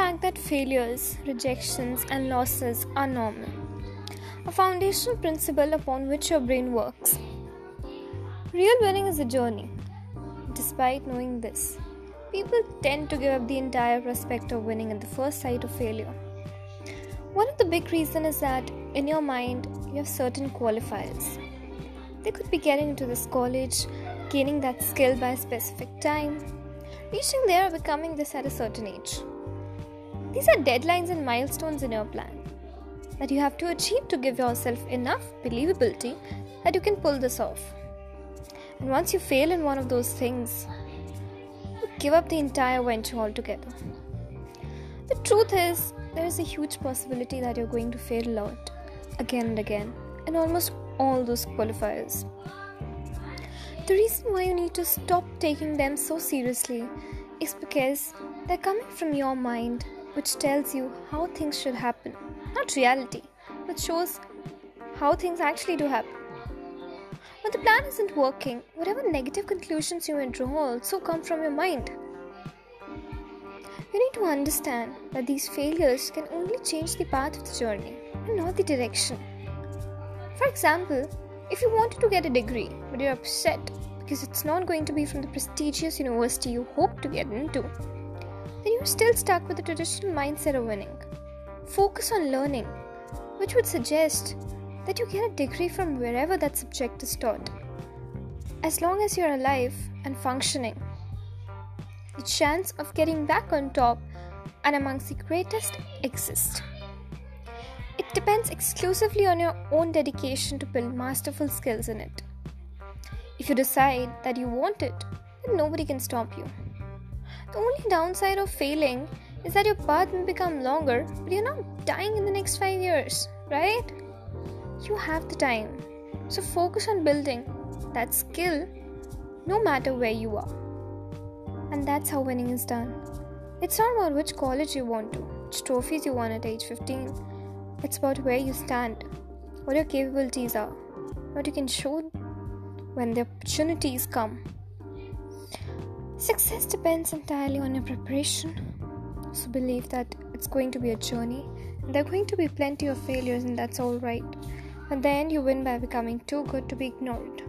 fact that failures, rejections, and losses are normal, a foundational principle upon which your brain works. Real winning is a journey. Despite knowing this, people tend to give up the entire prospect of winning at the first sight of failure. One of the big reasons is that in your mind you have certain qualifiers. They could be getting into this college, gaining that skill by a specific time, reaching there or becoming this at a certain age. These are deadlines and milestones in your plan that you have to achieve to give yourself enough believability that you can pull this off. And once you fail in one of those things, you give up the entire venture altogether. The truth is, there is a huge possibility that you're going to fail a lot, again and again, in almost all those qualifiers. The reason why you need to stop taking them so seriously is because they're coming from your mind, which tells you how things should happen, not reality, but shows how things actually do happen. When the plan isn't working, whatever negative conclusions you may draw also come from your mind. You need to understand that these failures can only change the path of the journey and not the direction. For example, if you wanted to get a degree but you're upset because it's not going to be from the prestigious university you hope to get into, then you're still stuck with the traditional mindset of winning. Focus on learning, which would suggest that you get a degree from wherever that subject is taught. As long as you're alive and functioning, the chance of getting back on top and amongst the greatest exists. It depends exclusively on your own dedication to build masterful skills in it. If you decide that you want it, then nobody can stop you. The only downside of failing is that your path may become longer, but you're not dying in the next five years, right? You have the time. So focus on building that skill no matter where you are. And that's how winning is done. It's not about which college you want to, which trophies you won at age 15. It's about where you stand, what your capabilities are, what you can show when the opportunities come. Success depends entirely on your preparation. So believe that it's going to be a journey. There are going to be plenty of failures, and that's all right. At the end, you win by becoming too good to be ignored.